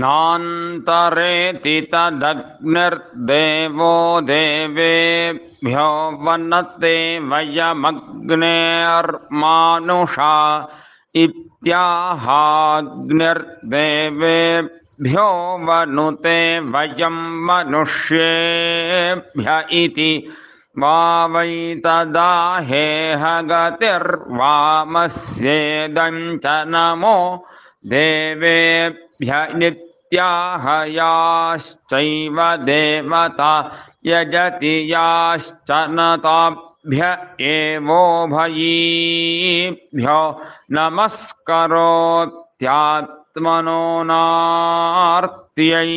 नान्तरेति तदग्निर्देवो देवेभ्यो वनते वयमग्नेर्मानुषा इत्याहाग्निर्देवेभ्यो वनुते वयं मनुष्येभ्य इति वा वै तदा हेहगतिर्वामस्येदं च नमो देवेभ्य देवता यजति याश्च न ताभ्य एवोभयीभ्यो नमस्करोत्यात्मनो नार्त्यै